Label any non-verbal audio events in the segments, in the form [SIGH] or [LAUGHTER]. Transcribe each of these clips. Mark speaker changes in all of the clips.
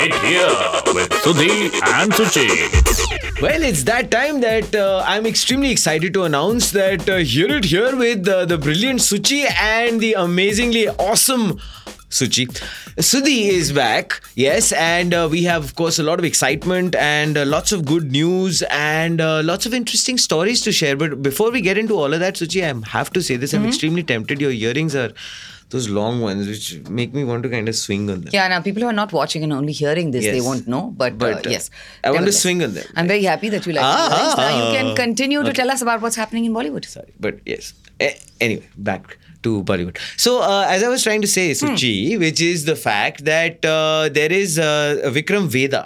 Speaker 1: it here with Sudhi and Suchi.
Speaker 2: Well, it's that time that uh, I'm extremely excited to announce that uh, Hear It Here with uh, the brilliant Suchi and the amazingly awesome Suchi. Sudhi is back, yes, and uh, we have, of course, a lot of excitement and uh, lots of good news and uh, lots of interesting stories to share. But before we get into all of that, Suchi, I have to say this I'm extremely tempted. Your earrings are those long ones which make me want to kind of swing on them.
Speaker 3: Yeah, now people who are not watching and only hearing this, they won't know. But,
Speaker 2: But,
Speaker 3: uh,
Speaker 2: uh,
Speaker 3: yes,
Speaker 2: I want to swing on them.
Speaker 3: I'm very happy that you like
Speaker 2: Ah,
Speaker 3: earrings. Now you
Speaker 2: ah,
Speaker 3: can continue to tell us about what's happening in Bollywood.
Speaker 2: sorry but yes A- anyway back to bollywood so uh, as i was trying to say suchi which is the fact that uh, there is uh, vikram veda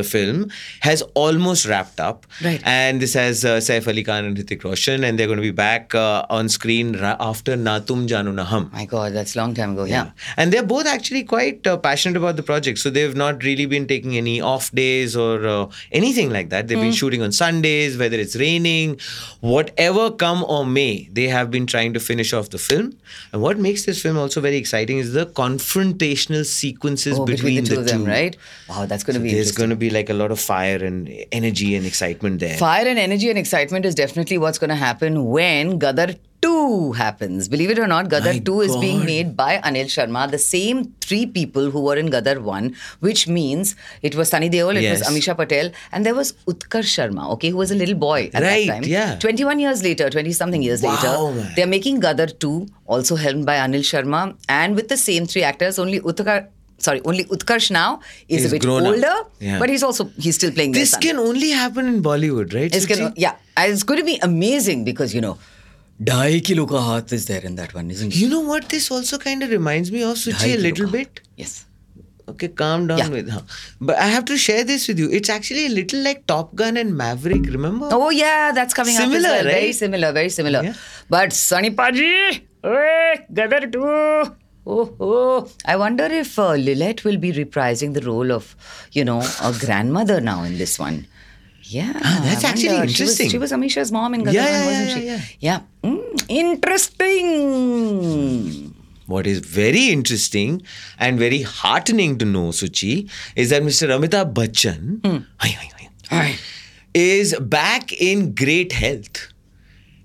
Speaker 2: the film has almost wrapped up
Speaker 3: Right.
Speaker 2: and this has uh, saif ali khan and Hrithik roshan and they're going to be back uh, on screen ra- after Na Tum Jaano Na Hum
Speaker 3: My God, that's a long time ago. Yeah.
Speaker 2: and they're both actually quite uh, passionate about the project. So they've not really been taking any off days or uh, anything like that. They've been shooting on Sundays, whether it's raining, whatever come or may, they have been trying to finish off the film. And what makes this film also very exciting is the confrontational sequences
Speaker 3: Oh,
Speaker 2: between,
Speaker 3: between, the two of them,
Speaker 2: two.
Speaker 3: right? Wow, that's going to
Speaker 2: So
Speaker 3: be
Speaker 2: there's. Going to be like a lot of fire and energy and excitement there.
Speaker 3: Fire and energy and excitement is definitely what's going to happen when Gadar 2 happens. Believe it or not, Gadar
Speaker 2: My
Speaker 3: 2 is being made by Anil Sharma, the same three people who were in Gadar 1, which means it was Sunny Deol, it
Speaker 2: Yes.
Speaker 3: was Amisha Patel, and there was Utkarsh Sharma, okay, who was a little boy at
Speaker 2: Right,
Speaker 3: that time.
Speaker 2: yeah.
Speaker 3: 21 years later, 20 something years
Speaker 2: Wow,
Speaker 3: later,
Speaker 2: man.
Speaker 3: they're making Gadar 2, also helmed by Anil Sharma, and with the same three actors, only Utkar sorry, only Utkarsh now is
Speaker 2: he's
Speaker 3: a bit older,
Speaker 2: yeah.
Speaker 3: but he's also he's still playing.
Speaker 2: This can only happen in Bollywood, right? This
Speaker 3: can, yeah, it's going to be amazing because you know. Dai kilo ka haath is there in that one, isn't it?
Speaker 2: You know what? This also kind of reminds me of Suchi a little bit.
Speaker 3: Yes.
Speaker 2: Okay, calm down
Speaker 3: yeah.
Speaker 2: with her. But I have to share this with you. It's actually a little like Top Gun and Maverick, remember?
Speaker 3: Oh, yeah, that's coming similar, up.
Speaker 2: Similar,
Speaker 3: well.
Speaker 2: right?
Speaker 3: Very similar, very similar.
Speaker 2: Yeah.
Speaker 3: But Sanipaji, Gadar 2. Oh, oh. I wonder if uh, Lillete will be reprising the role of, you know, a grandmother now in this one. Yeah,
Speaker 2: Ah, that's actually interesting.
Speaker 3: She was, she was Amisha's mom in Gadar,
Speaker 2: Yeah, yeah,
Speaker 3: wasn't
Speaker 2: yeah,
Speaker 3: she? Yeah. Mm, interesting.
Speaker 2: What is very interesting and very heartening to know, Suchi, is that Mr. Amitabh Bachchan
Speaker 3: Aye.
Speaker 2: is back in great health.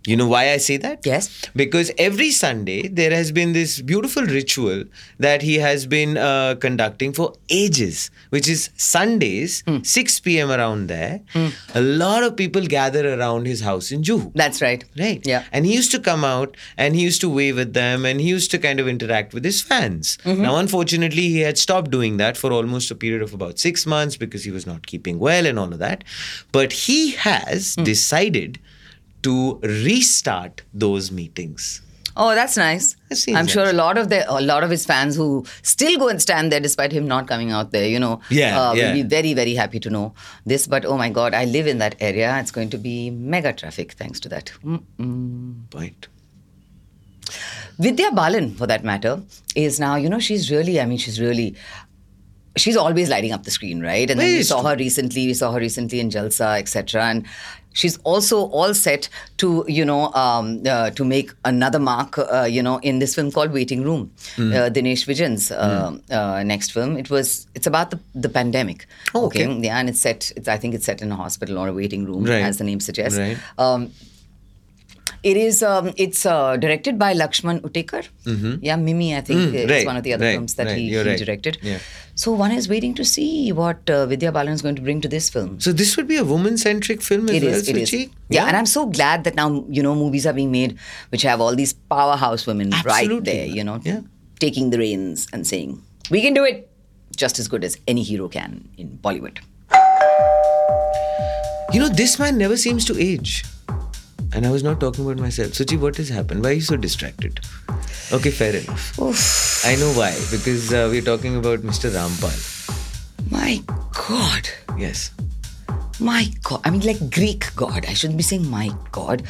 Speaker 2: You know why I say that?
Speaker 3: Yes.
Speaker 2: Because every Sunday there has been this beautiful ritual that he has been uh, conducting for ages, which is Sundays, hmm. 6 p.m. around there. Hmm. A lot of people gather around his house in Juhu.
Speaker 3: That's right.
Speaker 2: Right.
Speaker 3: Yeah.
Speaker 2: And he used to come out and he used to wave at them and he used to kind of interact with his fans. Mm-hmm. Now, unfortunately, he had stopped doing that for almost a period of about six months because he was not keeping well and all of that. But he has hmm. decided to restart those meetings.
Speaker 3: Oh, that's nice. I'm sure
Speaker 2: nice.
Speaker 3: a lot of the a lot of his fans who still go and stand there despite him not coming out there, you know,
Speaker 2: Yeah,
Speaker 3: uh,
Speaker 2: yeah.
Speaker 3: will be very very happy to know this. But oh my God, I live in that area. It's going to be mega traffic thanks to that. Mm.
Speaker 2: Point.
Speaker 3: Vidya Balan, for that matter, is now you know she's really. I mean, she's really. She's always lighting up the screen, right? And then we saw her recently. We saw her recently in Jalsa, etc. And she's also all set to, you know, um, uh, to make another mark, uh, you know, in this film called Waiting Room,
Speaker 2: Hmm.
Speaker 3: uh, Dinesh Vijan's uh, uh, next film. It was. It's about the the pandemic.
Speaker 2: Oh, okay.
Speaker 3: Yeah, and it's set. It's, I think it's set in a hospital or a waiting room,
Speaker 2: Right.
Speaker 3: as the name suggests.
Speaker 2: Right.
Speaker 3: Um, it is. Um, it's uh, directed by Lakshman Utekar. Yeah, Mimi. I think
Speaker 2: Mm,
Speaker 3: it's
Speaker 2: right,
Speaker 3: one of the other
Speaker 2: right,
Speaker 3: films that
Speaker 2: right,
Speaker 3: he, he directed.
Speaker 2: Yeah.
Speaker 3: So one is waiting to see what uh, Vidya Balan is going to bring to this film.
Speaker 2: So this would be a woman-centric film as
Speaker 3: It
Speaker 2: well,
Speaker 3: is. It is.
Speaker 2: Suchi?
Speaker 3: Yeah. and I'm so glad that now you know movies are being made which have all these powerhouse women right there. You know,
Speaker 2: Yeah.
Speaker 3: taking the reins and saying we can do it just as good as any hero can in Bollywood.
Speaker 2: You know, this man never seems to age. And I was not talking about myself. Suchi, what has happened? Why are you so distracted? Okay, fair enough. I know why. Because uh, we're talking about Mr. Rampal.
Speaker 3: My God.
Speaker 2: Yes.
Speaker 3: My God. I mean, like Greek God. I shouldn't be saying my God.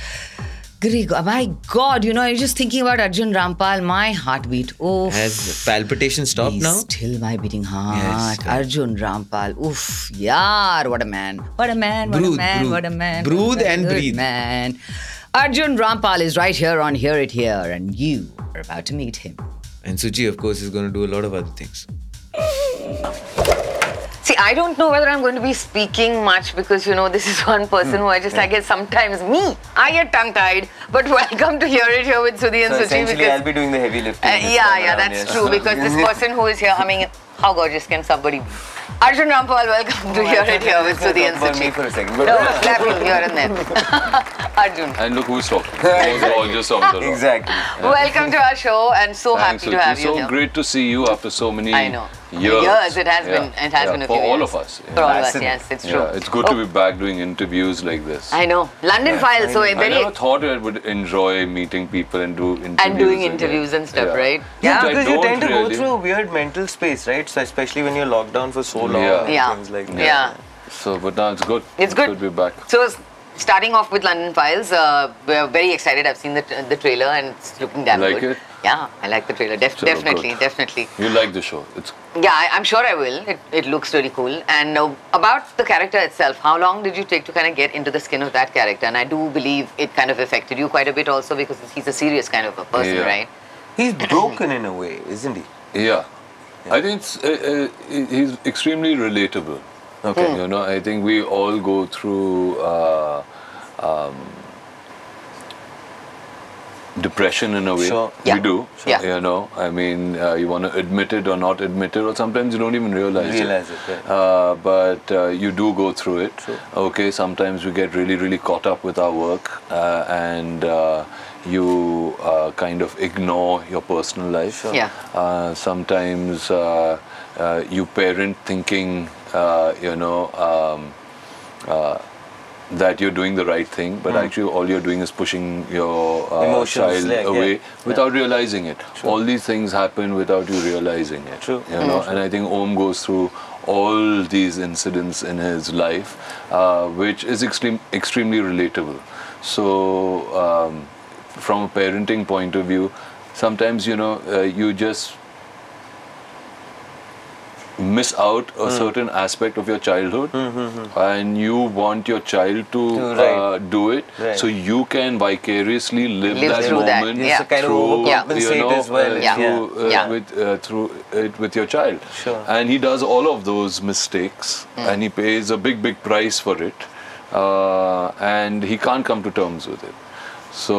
Speaker 3: Greek God. Oh my God. You know, I was just thinking about Arjun Rampal. My heartbeat. Oh.
Speaker 2: Has palpitation stopped now?
Speaker 3: Still my beating heart.
Speaker 2: correct.
Speaker 3: Arjun Rampal. Oof. Yaar. What a man. What a man. What
Speaker 2: Brood,
Speaker 3: a man.
Speaker 2: brood.
Speaker 3: What a man.
Speaker 2: Brood and breathe.
Speaker 3: Man. Arjun Rampal is right here on Hear It Here, and you are about to meet him.
Speaker 2: And Suji, of course, is going to do a lot of other things. [LAUGHS]
Speaker 3: See, I don't know whether I'm going to be speaking much because you know this is [LAUGHS] one person who I just I guess sometimes me I get tongue tied. But [LAUGHS] welcome to hear it here with Sudhi and
Speaker 4: So
Speaker 3: Suchi
Speaker 4: essentially,
Speaker 3: because
Speaker 4: I'll be doing the heavy lifting.
Speaker 3: uh, yeah, yeah, that's
Speaker 4: yes.
Speaker 3: true because this [LAUGHS] person who is here, I mean, how gorgeous can somebody be? Arjun Rampal, welcome to hear it here with Sudhi and
Speaker 4: Talk me for a second.
Speaker 3: No,
Speaker 4: But
Speaker 3: slap you here and there. Arjun.
Speaker 5: And look who's talking. Those gorgeous songs are on.
Speaker 4: exactly.
Speaker 3: Welcome to our show and so
Speaker 5: Thanks,
Speaker 3: happy to
Speaker 5: Suchi.
Speaker 3: have you
Speaker 5: so
Speaker 3: here.
Speaker 5: great to see you after so many
Speaker 3: I know.
Speaker 5: Years.
Speaker 3: Years, it has
Speaker 5: Yeah.
Speaker 3: been- it has
Speaker 5: Yeah,
Speaker 3: been a
Speaker 5: for
Speaker 3: few
Speaker 5: all
Speaker 3: years.
Speaker 5: of us.
Speaker 3: For all of us, yes, it's true.
Speaker 5: Yeah, it's good to be back doing interviews like this.
Speaker 3: I know. London Files, so a
Speaker 5: I
Speaker 3: very
Speaker 5: never thought I would enjoy meeting people and do interviews.
Speaker 3: and doing
Speaker 5: again.
Speaker 3: interviews and stuff,
Speaker 5: Yeah.
Speaker 3: right?
Speaker 4: Yeah,
Speaker 5: I
Speaker 4: because you tend to
Speaker 5: really-
Speaker 4: go through a weird mental space, right? So especially when you're locked down for so long
Speaker 5: Yeah.
Speaker 4: and
Speaker 3: Yeah.
Speaker 4: things like that.
Speaker 3: Yeah.
Speaker 5: So, but now it's good.
Speaker 3: It's good.
Speaker 5: to be back.
Speaker 3: So, starting off with London Files, uh, we're very excited. I've seen the, the trailer and it's looking damn
Speaker 5: Like
Speaker 3: good.
Speaker 5: it?
Speaker 3: Yeah, I like the trailer. Def-
Speaker 5: So
Speaker 3: definitely,
Speaker 5: good.
Speaker 3: definitely.
Speaker 5: You like the show? It's
Speaker 3: Yeah, I, I'm sure I will. It, it looks really cool. And uh, about the character itself, how long did you take to kind of get into the skin of that character? And I do believe it kind of affected you quite a bit also because he's a serious kind of a person,
Speaker 5: Yeah.
Speaker 3: right?
Speaker 4: He's broken in a way, isn't he?
Speaker 5: yeah. I think it's, uh, uh, he's extremely relatable.
Speaker 4: Okay.
Speaker 5: You know, I think we all go through uh, um, depression in a way.
Speaker 4: Sure.
Speaker 3: Yeah.
Speaker 5: We do.
Speaker 3: Yeah.
Speaker 5: You know, I mean, uh, you want to admit it or not admit it, or sometimes you don't even realize,
Speaker 4: Realize it, right.
Speaker 5: Uh, but uh, you do go through it. Okay, sometimes we get really, really caught up with our work uh, and uh, you uh, kind of ignore your personal life.
Speaker 3: Yeah.
Speaker 5: Uh, sometimes uh, uh, you parent thinking, uh, you know, um, uh, that you're doing the right thing, but actually all you're doing is pushing your uh. Child away
Speaker 4: Yeah.
Speaker 5: without realizing it. All these things happen without you realizing it.
Speaker 4: True.
Speaker 5: You know, and I think Om goes through all these incidents in his life, uh, which is extreme, extremely relatable. So, um, from a parenting point of view, sometimes you know uh, you just miss out a certain aspect of your childhood and you want your child to
Speaker 4: To- right.
Speaker 5: uh, do it
Speaker 4: Right.
Speaker 5: so you can vicariously live,
Speaker 3: Live
Speaker 5: that
Speaker 3: through that,
Speaker 5: moment
Speaker 3: yeah.
Speaker 4: So kind of
Speaker 5: through
Speaker 4: overcompensate
Speaker 5: you know,
Speaker 4: as well.
Speaker 5: uh,
Speaker 3: Yeah.
Speaker 5: through, uh,
Speaker 3: Yeah.
Speaker 5: with uh, through it with your child
Speaker 4: Sure.
Speaker 5: and he does all of those mistakes
Speaker 3: Hmm.
Speaker 5: and he pays a big big price for it uh, and he can't come to terms with it so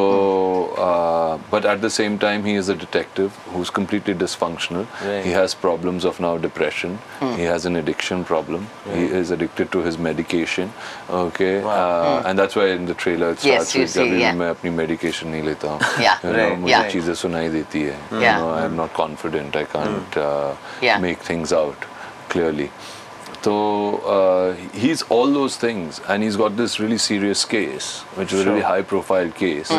Speaker 5: uh, but at the same time he is a detective who's completely dysfunctional
Speaker 4: Right.
Speaker 5: he has problems of now depression he has an addiction problem he is addicted to his medication okay uh, and that's why in the trailer it
Speaker 3: Yes,
Speaker 5: starts
Speaker 3: you
Speaker 5: with
Speaker 3: see,
Speaker 5: "कभी
Speaker 3: yeah.
Speaker 5: मैं अपनी medication नहीं लेता हूँ
Speaker 3: Yeah.
Speaker 5: You know,
Speaker 4: Right,
Speaker 5: मुझे
Speaker 3: yeah.
Speaker 5: चीजें सुनाई देती है you
Speaker 3: Yeah.
Speaker 5: know, I'm not confident I can't uh,
Speaker 3: Yeah.
Speaker 5: make things out clearly so uh, he's all those things and he's got this really serious case which is a really high profile case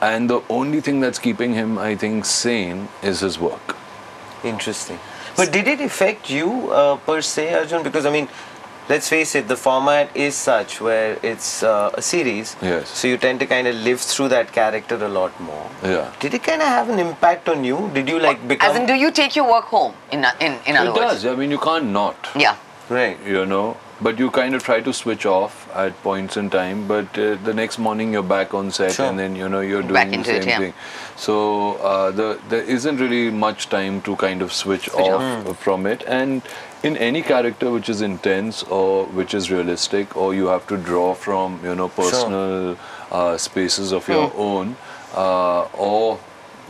Speaker 5: and the only thing that's keeping him I think sane is his work
Speaker 4: Interesting. But did it affect you uh, per se, Arjun? Because I mean, let's face it, the format is such where it's uh, a series.
Speaker 5: Yes.
Speaker 4: So you tend to kind of live through that character a lot more.
Speaker 5: Yeah.
Speaker 4: Did it kind of have an impact on you? Did you like become?
Speaker 3: As in, do you take your work home? In in in other
Speaker 5: it
Speaker 3: words,
Speaker 5: does I mean you can't not
Speaker 3: yeah.
Speaker 4: Right.
Speaker 5: you know but you kind of try to switch off at points in time but uh, the next morning you're back on set
Speaker 4: Sure.
Speaker 5: and then you know you're doing
Speaker 3: Back
Speaker 5: the same
Speaker 3: it, yeah.
Speaker 5: thing so uh, the, there isn't really much time to kind of switch, off from it and in any character which is intense or which is realistic or you have to draw from you know personal uh, spaces of your own uh, or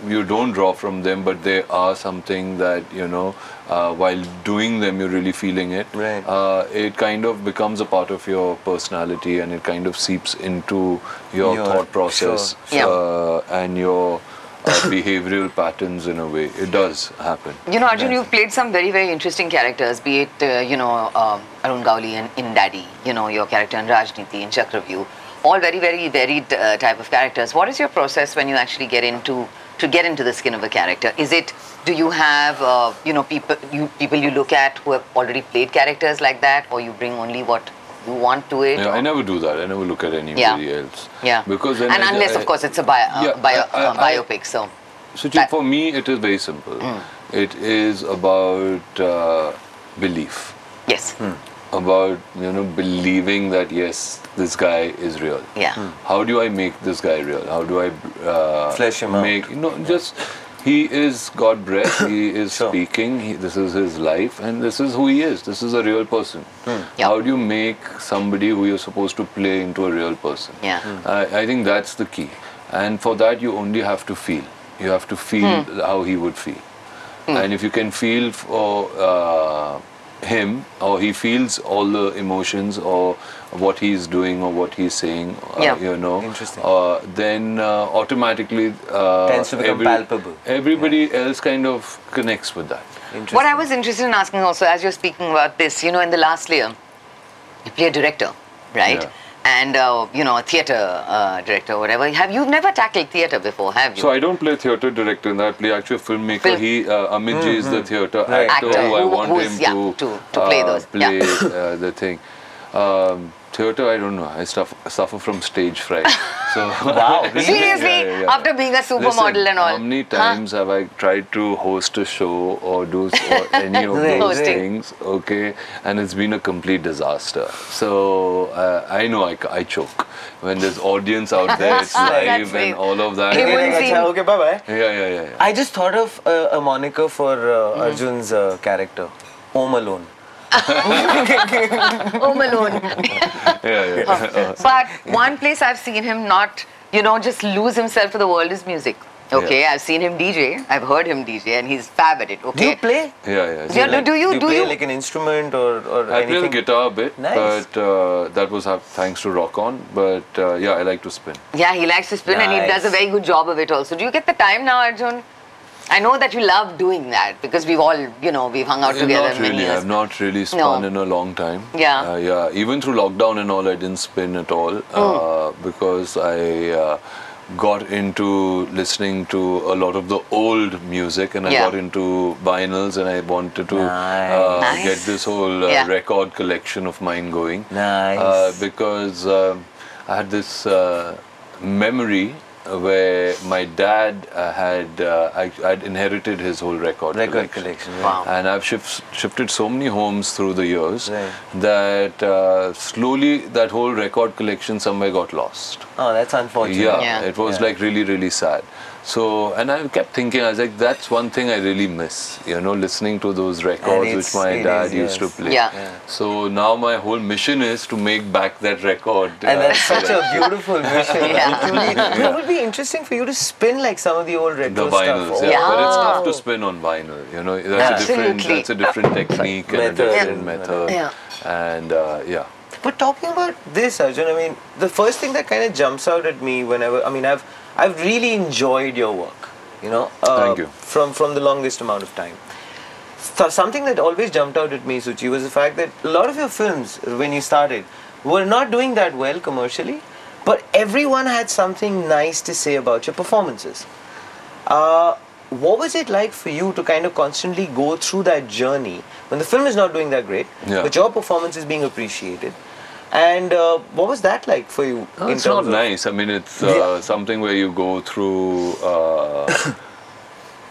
Speaker 5: you don't draw from them, but they are something that you know. Uh, while doing them, you're really feeling it.
Speaker 4: Right.
Speaker 5: Uh, it kind of becomes a part of your personality, and it kind of seeps into your,
Speaker 4: Your-
Speaker 5: thought process
Speaker 4: sure,
Speaker 3: Yeah.
Speaker 5: uh, and your uh, [COUGHS] behavioral patterns. In a way, it does happen.
Speaker 3: You know, Arjun, you've played some very, very interesting characters, be it, uh, you know, um, Arun Gowli in, in Daddy, you know, your character in Raajneeti, in Chakravyuh, all very, very varied uh, type of characters. What is your process when you actually get into to get into the skin of a character? Is it, do you have, uh, you know, people you people you look at who have already played characters like that, or you bring only what you want to it?
Speaker 5: Yeah, I never do that. I never look at anybody
Speaker 3: Yeah.
Speaker 5: else.
Speaker 3: Yeah.
Speaker 5: Because
Speaker 3: and
Speaker 5: I-
Speaker 3: unless,
Speaker 5: I-
Speaker 3: of course, it's a bio,
Speaker 5: Yeah,
Speaker 3: bio,
Speaker 5: I-
Speaker 3: uh, biopic, so.
Speaker 5: So
Speaker 3: That-
Speaker 5: for me, it is very simple.
Speaker 3: Hmm.
Speaker 5: It is about uh, belief.
Speaker 3: Yes.
Speaker 5: About you know believing that yes this guy is real
Speaker 3: Yeah.
Speaker 5: how do i make this guy real how do i uh,
Speaker 4: Flesh him out.
Speaker 5: make no just he is God breath. He [COUGHS] is
Speaker 2: Sure.
Speaker 5: speaking. He, this is his life, and this is who he is. This is a real person.
Speaker 2: Hmm.
Speaker 3: Yeah.
Speaker 5: How do you make somebody who you're supposed to play into a real person?
Speaker 3: Yeah.
Speaker 2: Hmm.
Speaker 3: Mm.
Speaker 5: I, I think that's the key. And for that, you only have to feel. You have to feel
Speaker 3: Hmm.
Speaker 5: how he would feel. And if you can feel for uh, him, or he feels all the emotions, or what he's doing, or what he's saying, uh,
Speaker 3: Yeah.
Speaker 5: you know,
Speaker 2: Interesting.
Speaker 5: uh, then uh, automatically uh,
Speaker 2: Tends to become palpable.
Speaker 5: Everybody else kind of connects with that.
Speaker 2: Interesting.
Speaker 3: What I was interested in asking also, as you're speaking about this, you know, in the Last Lear, you play a director, right?
Speaker 5: Yeah.
Speaker 3: And uh, you know, a theatre uh, director, whatever. Have you never tackled theatre before? Have you?
Speaker 5: So I don't play theatre director, and I play actually a filmmaker.
Speaker 3: Film-
Speaker 5: He uh, Amit ji is the theatre
Speaker 2: Right.
Speaker 5: actor,
Speaker 3: Actor
Speaker 5: who I want
Speaker 3: who's-
Speaker 5: him
Speaker 3: yeah,
Speaker 5: to
Speaker 3: to- to play
Speaker 5: uh,
Speaker 3: those, yeah.
Speaker 5: play uh, the thing. Um, theatre, I don't know. I suffer, suffer from stage fright. So [LAUGHS]
Speaker 2: Wow, [LAUGHS] really?
Speaker 3: Seriously, after being a supermodel
Speaker 5: Listen,
Speaker 3: and all.
Speaker 5: How many
Speaker 3: Huh?
Speaker 5: times have I tried to host a show or do or [LAUGHS] any of those
Speaker 3: right.
Speaker 5: things? Okay, and it's been a complete disaster. So uh, I know I, I choke when there's audience out there. It's live and all of that.
Speaker 3: It
Speaker 2: Okay,
Speaker 3: wouldn't seem-
Speaker 2: okay, bye bye.
Speaker 5: Yeah, yeah, yeah. yeah.
Speaker 2: I just thought of a, a moniker for uh,
Speaker 3: Hmm.
Speaker 2: Arjun's uh, character, Home Alone. [LAUGHS]
Speaker 3: Home Alone. [LAUGHS]
Speaker 5: yeah, yeah.
Speaker 3: but one place I've seen him not, you know, just lose himself to the world is music. Okay,
Speaker 5: Yeah.
Speaker 3: I've seen him DJ. I've heard him DJ, and he's fab at it. Okay.
Speaker 2: Do you play?
Speaker 5: yeah, yeah.
Speaker 3: Yeah,
Speaker 5: So
Speaker 3: do you?
Speaker 2: do you
Speaker 3: Do
Speaker 2: play
Speaker 3: you?
Speaker 2: like an instrument or, or
Speaker 5: I play
Speaker 2: anything?
Speaker 5: the guitar a bit,
Speaker 2: Nice.
Speaker 5: but uh, that was thanks to Rock On. But uh, yeah, I like to spin.
Speaker 3: Yeah, he likes to spin, and he does a very good job of it also. Do you get the time now, Arjun? I know that you love doing that because we've all, you know, we've hung out together
Speaker 5: not
Speaker 3: many
Speaker 5: really.
Speaker 3: years.
Speaker 5: I've not really spun
Speaker 3: No.
Speaker 5: in a long time.
Speaker 3: Yeah.
Speaker 5: Uh, yeah. Even through lockdown and all, I didn't spin at all uh, because I uh, got into listening to a lot of the old music and I
Speaker 3: Yeah.
Speaker 5: got into vinyls and I wanted to uh,
Speaker 3: Nice.
Speaker 5: get this whole uh,
Speaker 3: Yeah.
Speaker 5: record collection of mine going.
Speaker 2: Nice.
Speaker 5: Uh, because um, I had this uh, memory where my dad uh, had uh, I, I'd inherited his whole record,
Speaker 2: Record collection, right.
Speaker 3: Wow.
Speaker 5: and I've shift, shifted so many homes through the years
Speaker 2: Right.
Speaker 5: that uh, slowly that whole record collection somewhere got lost.
Speaker 2: Oh, that's unfortunate.
Speaker 5: Yeah,
Speaker 3: Yeah.
Speaker 5: it was
Speaker 2: Yeah.
Speaker 5: like really, really sad. So, and I kept thinking, I was like, that's one thing I really miss, you know, listening to those records which my dad
Speaker 2: is,
Speaker 5: used to play.
Speaker 3: Yeah.
Speaker 2: Yeah.
Speaker 5: So now my whole mission is to make back that record.
Speaker 2: And
Speaker 5: uh,
Speaker 2: that's [LAUGHS] such a beautiful mission.
Speaker 3: Yeah.
Speaker 2: Truly, [LAUGHS] It would be interesting for you to spin like some of the old retro
Speaker 5: the vinyls,
Speaker 2: stuff.
Speaker 5: yeah. But it's tough to spin on vinyl, you know. That's a different,
Speaker 3: Absolutely.
Speaker 5: that's a different technique and a
Speaker 2: Method.
Speaker 5: different
Speaker 2: Yeah.
Speaker 5: method.
Speaker 3: Yeah.
Speaker 5: And uh, yeah.
Speaker 2: But talking about this, Arjun, I mean, the first thing that kind of jumps out at me whenever, I mean, I've I've really enjoyed your work. You know, uh,
Speaker 5: Thank you.
Speaker 2: From from the longest amount of time. So something that always jumped out at me, Suchi, was the fact that a lot of your films, when you started, were not doing that well commercially, but everyone had something nice to say about your performances. Uh, what was it like for you to kind of constantly go through that journey when the film is not doing that great,
Speaker 5: Yeah.
Speaker 2: but your performance is being appreciated? And uh, what was that like for you?
Speaker 5: No,
Speaker 2: in
Speaker 5: it's not
Speaker 2: of-
Speaker 5: nice. I mean, it's uh,
Speaker 2: Yeah.
Speaker 5: something where you go through. Uh,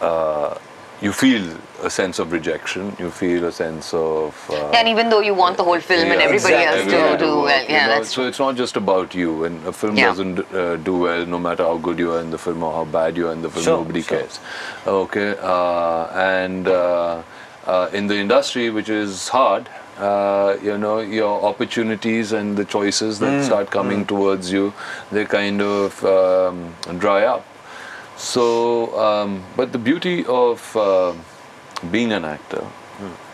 Speaker 5: [COUGHS] uh, you feel a sense of rejection. You feel a sense of. Uh,
Speaker 3: And even though you want the whole film and everybody
Speaker 2: exactly.
Speaker 3: else to
Speaker 5: everybody
Speaker 3: do
Speaker 5: work,
Speaker 3: well,
Speaker 5: you
Speaker 3: yeah,
Speaker 5: know,
Speaker 3: that's
Speaker 5: so it's not just about you. And a film
Speaker 3: Yeah.
Speaker 5: doesn't uh, do well, no matter how good you are in the film or how bad you are in the film,
Speaker 2: Sure,
Speaker 5: nobody
Speaker 2: sure.
Speaker 5: cares. Okay, uh, and uh, uh, in the industry, which is hard. Uh, you know your opportunities and the choices that
Speaker 2: Mm,
Speaker 5: start coming towards you they kind of um, dry up so um, but the beauty of uh, being an actor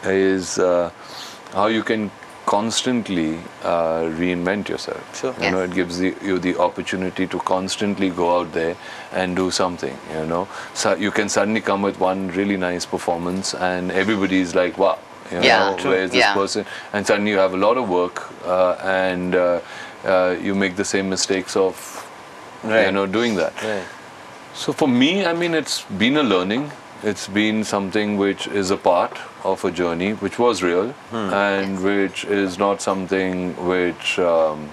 Speaker 5: is uh, how you can constantly uh, reinvent yourself.
Speaker 2: Sure.
Speaker 5: You know, it gives the, you the opportunity to constantly go out there and do something. You know, so you can suddenly come with one really nice performance, and everybody's like, "Wow." You
Speaker 3: Yeah,
Speaker 5: know,
Speaker 3: true.
Speaker 5: where is this
Speaker 3: Yeah.
Speaker 5: person? And suddenly you have a lot of work, uh, and uh, uh, you make the same mistakes of, you know, doing that.
Speaker 2: Right.
Speaker 5: So for me, I mean, it's been a learning. It's been something which is a part of a journey, which was real, and which is not something which um,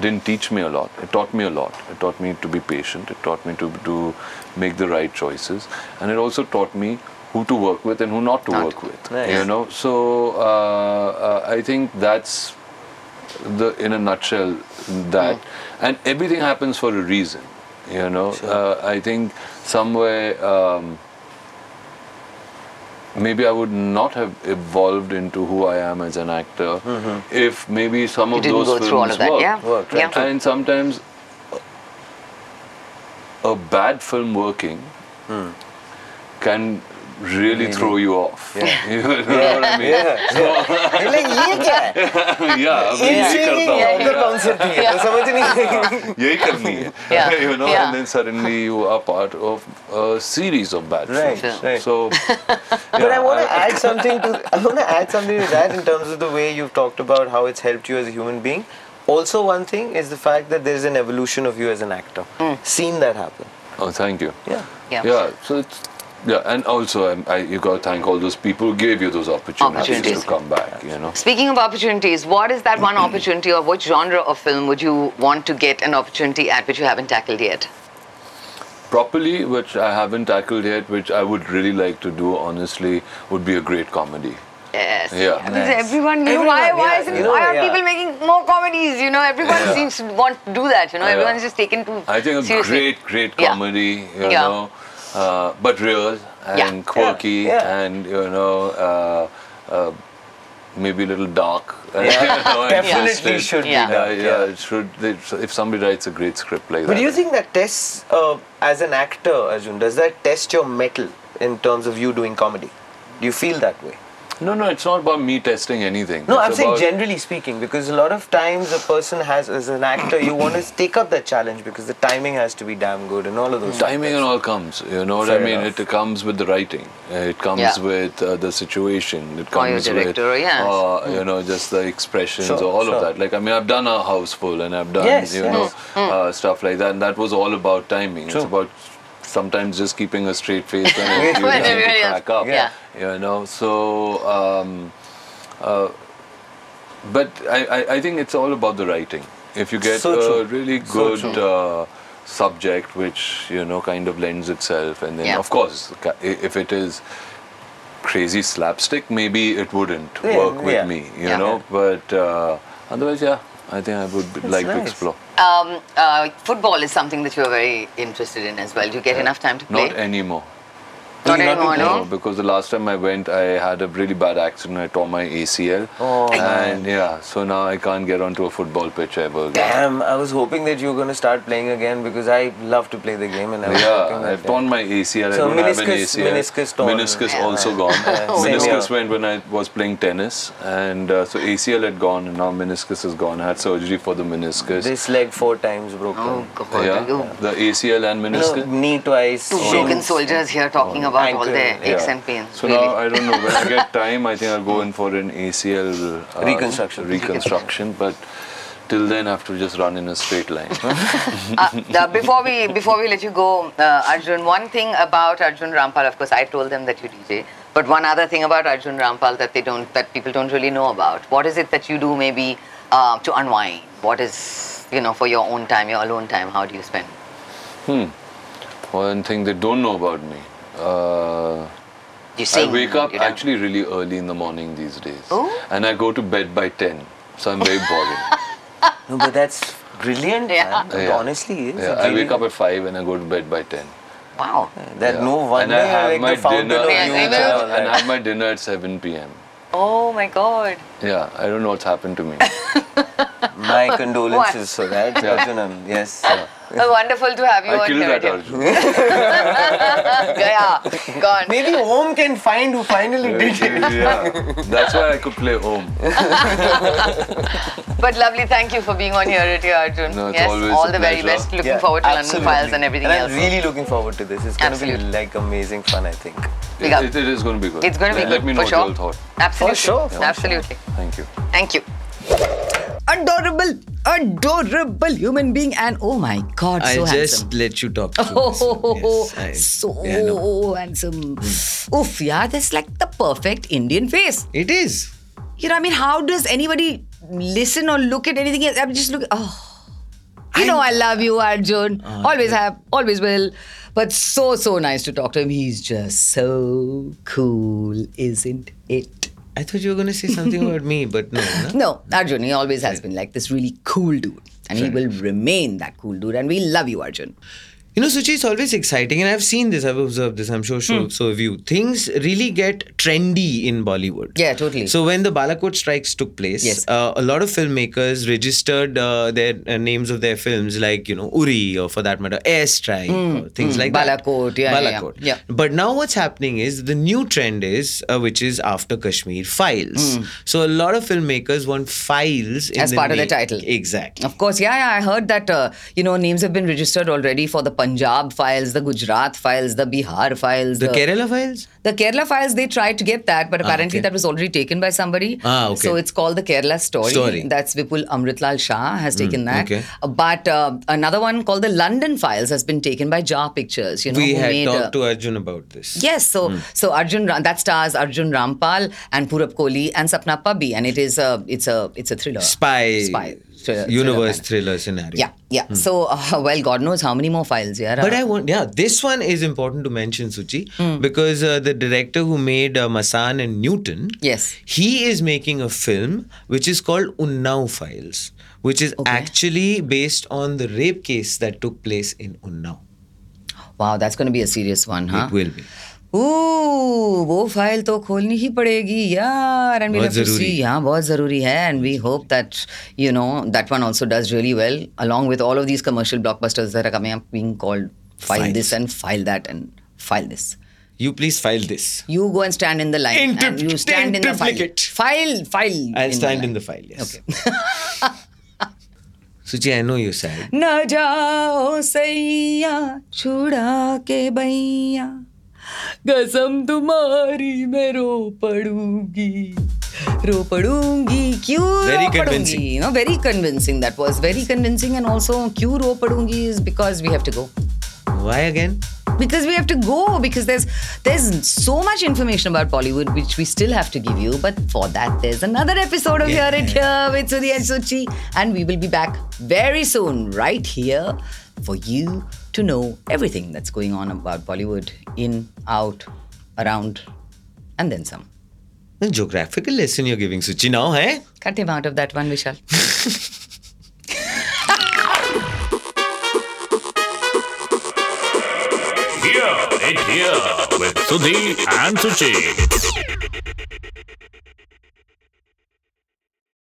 Speaker 5: didn't teach me a lot. It taught me a lot. It taught me to be patient. It taught me to to make the right choices, and it also taught me who to work with and who not to
Speaker 3: Not
Speaker 5: work with.
Speaker 2: Nice.
Speaker 5: You know, so uh, uh, I think that's the in a nutshell that and everything happens for a reason you know uh, i think somewhere um, maybe I would not have evolved into who I am as an actor if maybe some
Speaker 3: You
Speaker 5: of those films
Speaker 3: all of that,
Speaker 5: worked.
Speaker 3: yeah?
Speaker 2: Worked, right.
Speaker 3: yeah.
Speaker 5: And sometimes a bad film working can really throw you off. you [LAUGHS] know what I mean?
Speaker 2: You're like, ये क्या है?
Speaker 5: yeah, अभी यही
Speaker 2: Insane
Speaker 5: करता हूँ.
Speaker 2: younger concept ही है, तो समझ नहीं
Speaker 5: यही करनी है.
Speaker 3: Yeah. [LAUGHS] [LAUGHS]
Speaker 5: you know,
Speaker 3: Yeah.
Speaker 5: and then suddenly you are part of a series of bad
Speaker 2: Right,
Speaker 5: films.
Speaker 2: right.
Speaker 5: So,
Speaker 2: But I want to add something to I want to add something to that in terms of the way you've talked about how it's helped you as a human being. Also, one thing is the fact that there is an evolution of you as an actor. Seen that happen.
Speaker 5: oh, thank you.
Speaker 2: Yeah.
Speaker 3: Yeah.
Speaker 5: Yeah, so it's yeah, and also um, I, you got to thank all those people who gave you those opportunities,
Speaker 3: Opportunities.
Speaker 5: to come back. You know.
Speaker 3: Speaking of opportunities, what is that one [CLEARS THROAT] opportunity or which genre of film would you want to get an opportunity at which you haven't tackled yet?
Speaker 5: properly, which I haven't tackled yet, which I would really like to do, honestly, would be a great comedy.
Speaker 3: Yes.
Speaker 5: Yeah.
Speaker 3: Because
Speaker 2: Nice.
Speaker 3: everyone, you know, why,
Speaker 2: Everyone,
Speaker 3: why,
Speaker 2: yeah,
Speaker 3: isn't,
Speaker 2: you know,
Speaker 3: why aren't
Speaker 2: yeah.
Speaker 3: people making more comedies? You know, everyone
Speaker 5: Yeah.
Speaker 3: seems to want to do that. You know,
Speaker 5: Yeah.
Speaker 3: everyone's just taken too
Speaker 5: I think a
Speaker 3: seriously.
Speaker 5: great, great
Speaker 3: Yeah.
Speaker 5: comedy, you
Speaker 3: Yeah.
Speaker 5: know, uh, but real and
Speaker 3: Yeah.
Speaker 5: quirky
Speaker 2: Yeah, yeah.
Speaker 5: and, you know, uh, uh, maybe a little dark. [LAUGHS]
Speaker 2: Yeah.
Speaker 5: you know,
Speaker 2: Definitely
Speaker 5: twisted.
Speaker 2: should be
Speaker 3: Yeah.
Speaker 5: Yeah,
Speaker 2: done.
Speaker 5: yeah, it should. It, if somebody writes a great script like
Speaker 2: But
Speaker 5: that.
Speaker 2: do you think that tests, uh, as an actor, Arjun, does that test your mettle in terms of you doing comedy? Do you feel that way?
Speaker 5: No, no, it's not about me testing anything.
Speaker 2: No,
Speaker 5: It's
Speaker 2: I'm saying generally speaking, because a lot of times a person has, as an actor, you want to [COUGHS] take up that challenge because the timing has to be damn good and all of those.
Speaker 5: Timing and all comes, you know what
Speaker 2: Fair
Speaker 5: I mean?
Speaker 2: enough.
Speaker 5: It comes with the writing. Uh, It comes
Speaker 3: Yeah.
Speaker 5: with uh, the situation. It comes
Speaker 3: director,
Speaker 5: with,
Speaker 3: yes.
Speaker 5: uh, you know, just the expressions
Speaker 2: Sure,
Speaker 5: or all
Speaker 2: sure.
Speaker 5: of that. Like, I mean, I've done a Housefull and I've done,
Speaker 2: Yes,
Speaker 5: you
Speaker 2: yes.
Speaker 5: know, uh, stuff like that. And that was all about timing.
Speaker 2: True.
Speaker 5: It's about sometimes just keeping a straight face when [LAUGHS] you
Speaker 3: When
Speaker 5: to
Speaker 3: everybody else-
Speaker 5: crack up.
Speaker 3: yeah.
Speaker 5: You know, so. Um, uh, but I, I, I think it's all about the writing. If you get
Speaker 2: So
Speaker 5: a really good
Speaker 2: true.
Speaker 5: uh, subject which you know kind of lends itself, and then
Speaker 3: Yeah.
Speaker 5: of course if it is crazy slapstick, maybe it wouldn't
Speaker 2: Yeah,
Speaker 5: work with
Speaker 2: yeah.
Speaker 5: me, you
Speaker 3: Yeah.
Speaker 5: know. But uh, otherwise, yeah, I think I would be- like to explore.
Speaker 3: Um, uh, football is something that you're very interested in as well. Do you get enough time to play?
Speaker 5: Not anymore.
Speaker 3: Not
Speaker 2: you not
Speaker 3: anymore, no?
Speaker 5: No, because the last time I went, I had a really bad accident. I tore my ACL,
Speaker 2: Oh,
Speaker 5: and yeah, so now I can't get onto a football pitch ever again.
Speaker 2: Damn, I was hoping that you were going to start playing again because I love to play the game and I was
Speaker 5: Yeah, I've torn my ACL.
Speaker 2: So
Speaker 5: I don't have an
Speaker 2: meniscus-
Speaker 5: ACL.
Speaker 2: meniscus torn.
Speaker 5: Meniscus
Speaker 3: Yeah.
Speaker 5: also gone. [LAUGHS]
Speaker 2: Same
Speaker 5: meniscus
Speaker 2: here.
Speaker 5: went when I was playing tennis, and uh, so ACL had gone, and now meniscus is gone. I had surgery for the meniscus.
Speaker 2: this leg four times broken.
Speaker 3: Oh, God.
Speaker 5: yeah,
Speaker 3: You-
Speaker 5: the ACL and
Speaker 2: No,
Speaker 5: meniscus.
Speaker 2: knee twice.
Speaker 3: Two
Speaker 2: shins.
Speaker 3: broken soldiers here talking about all
Speaker 2: Ankle,
Speaker 3: their
Speaker 2: yeah.
Speaker 3: and pains.
Speaker 5: So
Speaker 3: really.
Speaker 5: now I don't know when I get time. I think I'll go in for an ACL uh,
Speaker 2: Reconstruction.
Speaker 5: Reconstruction, but till then I have to just run in a straight line. [LAUGHS]
Speaker 3: Uh, the- before we before we let you go, uh, Arjun, one thing about Arjun Rampal, of course, I told them that you DJ. But one other thing about Arjun Rampal that they don't, that people don't really know about. What is it that you do, maybe, uh, to unwind? What is, you know, for your own time, your alone time? How do you spend?
Speaker 5: One thing they don't know about me. Uh,
Speaker 3: You
Speaker 5: I wake up
Speaker 3: you dance.
Speaker 5: actually really early in the morning these days.
Speaker 3: Oh.
Speaker 5: And I go to bed by 10. So I'm very boring. [LAUGHS]
Speaker 2: No, but that's brilliant,
Speaker 3: Yeah.
Speaker 2: man. It
Speaker 5: Yeah.
Speaker 2: honestly is.
Speaker 5: yeah,
Speaker 2: It
Speaker 5: I wake up at 5 and I go to bed by 10.
Speaker 3: Wow.
Speaker 2: That
Speaker 5: Yeah.
Speaker 2: no
Speaker 5: And
Speaker 2: wonder
Speaker 5: I
Speaker 2: you're
Speaker 5: have
Speaker 2: like
Speaker 5: my
Speaker 2: the fountain
Speaker 5: dinner.
Speaker 2: of
Speaker 3: Yeah,
Speaker 2: and
Speaker 5: And. I have my dinner at 7 p.m.
Speaker 3: Oh my God.
Speaker 5: Yeah, I don't know what's happened to me. [LAUGHS]
Speaker 2: My [LAUGHS] condolences for that, Arjunam. Yes.
Speaker 3: Oh, wonderful to have you
Speaker 5: I
Speaker 3: on
Speaker 5: killed
Speaker 3: here.
Speaker 5: that Arjun. [LAUGHS]
Speaker 3: yeah, gone.
Speaker 2: Maybe Om can find who finally did it.
Speaker 5: yeah, that's why I could play home. [LAUGHS]
Speaker 3: But lovely, thank you for being on here at your Arjun.
Speaker 5: No, it's
Speaker 3: yes,
Speaker 5: always
Speaker 3: all
Speaker 5: a
Speaker 3: the very
Speaker 5: pleasure.
Speaker 3: best. Looking
Speaker 2: Yeah,
Speaker 3: forward to London
Speaker 2: absolutely.
Speaker 3: Files and everything
Speaker 2: and
Speaker 3: else.
Speaker 2: I'm really looking forward to this. It's going to be
Speaker 3: Absolutely.
Speaker 2: like amazing fun, I think.
Speaker 3: Big
Speaker 5: It,
Speaker 3: up.
Speaker 5: it, it is going to be good.
Speaker 3: It's going to be
Speaker 5: let,
Speaker 3: good
Speaker 5: Let me
Speaker 3: for
Speaker 5: know
Speaker 3: sure.
Speaker 5: what you all thought.
Speaker 3: Absolutely.
Speaker 2: For sure, for
Speaker 3: Absolutely.
Speaker 5: Thank you.
Speaker 3: Thank you. Adorable, adorable human being, and oh my God, so handsome.
Speaker 6: I just let you talk. [LAUGHS]
Speaker 3: Oh.
Speaker 6: Yes, I-
Speaker 3: so
Speaker 6: yeah, no.
Speaker 3: handsome. Hmm. Oof, yeah, that's like the perfect Indian face.
Speaker 6: It is.
Speaker 3: You know, I mean, how does anybody listen or look at anything else? I'm just looking. Oh, you know, I love you, Arjun. Ah, always have, always will. But so, so nice to talk to him. He's just so cool, isn't it?
Speaker 6: I thought you were going to say something about me, but no. no? [LAUGHS]
Speaker 3: No, Arjun, he always has been like this really cool dude. And he will remain that cool dude. And we love you, Arjun.
Speaker 2: You know, Suchi, it's always exciting, and I've seen this, I've observed this, I'm sure so, so have you. Things really get trendy in Bollywood.
Speaker 3: Yeah, totally.
Speaker 2: So when the Balakot strikes took place,
Speaker 3: Yes.
Speaker 2: uh, a lot of filmmakers registered uh, their uh, names of their films, like, you know, Uri, or for that matter, Airstrike, or things like that.
Speaker 3: Hmm, Balakot, yeah, yeah, yeah.
Speaker 2: Balakot.
Speaker 3: Yeah.
Speaker 2: But now what's happening is the new trend is, uh, which is after Kashmir, files. So a lot of filmmakers want files in
Speaker 3: Hmm. As
Speaker 2: the
Speaker 3: part of the title.
Speaker 2: Exactly.
Speaker 3: Of course, yeah, yeah. I heard that uh, you know names have been registered already for the Punjab files, the Gujarat files, the Bihar files,
Speaker 2: The Kerala files?
Speaker 3: The Kerala files, they tried to get that, but apparently
Speaker 2: okay.
Speaker 3: that was already taken by somebody.
Speaker 2: Ah, okay.
Speaker 3: So it's called the Kerala story.
Speaker 2: Story.
Speaker 3: That's Vipul Amritlal Shah has taken that.
Speaker 2: okay.
Speaker 3: But uh, another one called the London files has been taken by Jar Pictures. You know,
Speaker 2: we had
Speaker 3: made,
Speaker 2: talked
Speaker 3: uh,
Speaker 2: to Arjun about this.
Speaker 3: Yes, so so Arjun that stars Arjun Rampal and Purab Kohli and Sapna Pabbi, and it is a it's a it's a thriller.
Speaker 2: Spy,
Speaker 3: Spy thriller-
Speaker 2: universe
Speaker 3: thriller
Speaker 2: thriller scenario.
Speaker 3: Yeah, yeah. So, uh, well, God knows how many more files, yeah.
Speaker 2: But I want, yeah, this one is important to mention, Suchi,
Speaker 3: Hmm.
Speaker 2: because uh, the director who made uh, Masan and Newton,
Speaker 3: Yes.
Speaker 2: he is making a film which is called Unnao Files, which is actually based on the rape case that took place in Unnao.
Speaker 3: Wow, that's going to be a serious one, huh?
Speaker 2: It will be.
Speaker 3: वो file तो खोलनी ही पड़ेगी यार and
Speaker 2: we
Speaker 3: सी हाँ बहुत ज़रूरी है and we hope that you know that one also does really well along with all of these commercial blockbusters that are coming up being called file this and file that and file this
Speaker 2: You please file this.
Speaker 3: You go and stand in the line
Speaker 2: सुची I no you sad
Speaker 3: न जाओ सैया छुड़ा के बैया कसम तुम्हारी मैं रो पड़ूंगी रो पड़ूंगी क्यों
Speaker 2: Very
Speaker 3: row पड़ूंगी
Speaker 2: convincing.
Speaker 3: you know very convincing that was very convincing and also क्यों रो पड़ूंगी is because we have to go
Speaker 2: Why again?
Speaker 3: because we have to go because there's there's so much information about Bollywood which we still have to give you. But for that, there's another episode of Hear It Here with Sudhi and Suchi, and we will be back very soon, right here, for you to know everything that's going on about Bollywood, in, out, around, and then some.
Speaker 2: The geographical lesson you're giving, Suchi, now, eh?
Speaker 3: Cut him out of that one, Vishal. [LAUGHS]
Speaker 1: Here, it here with Sudhi and Suchi.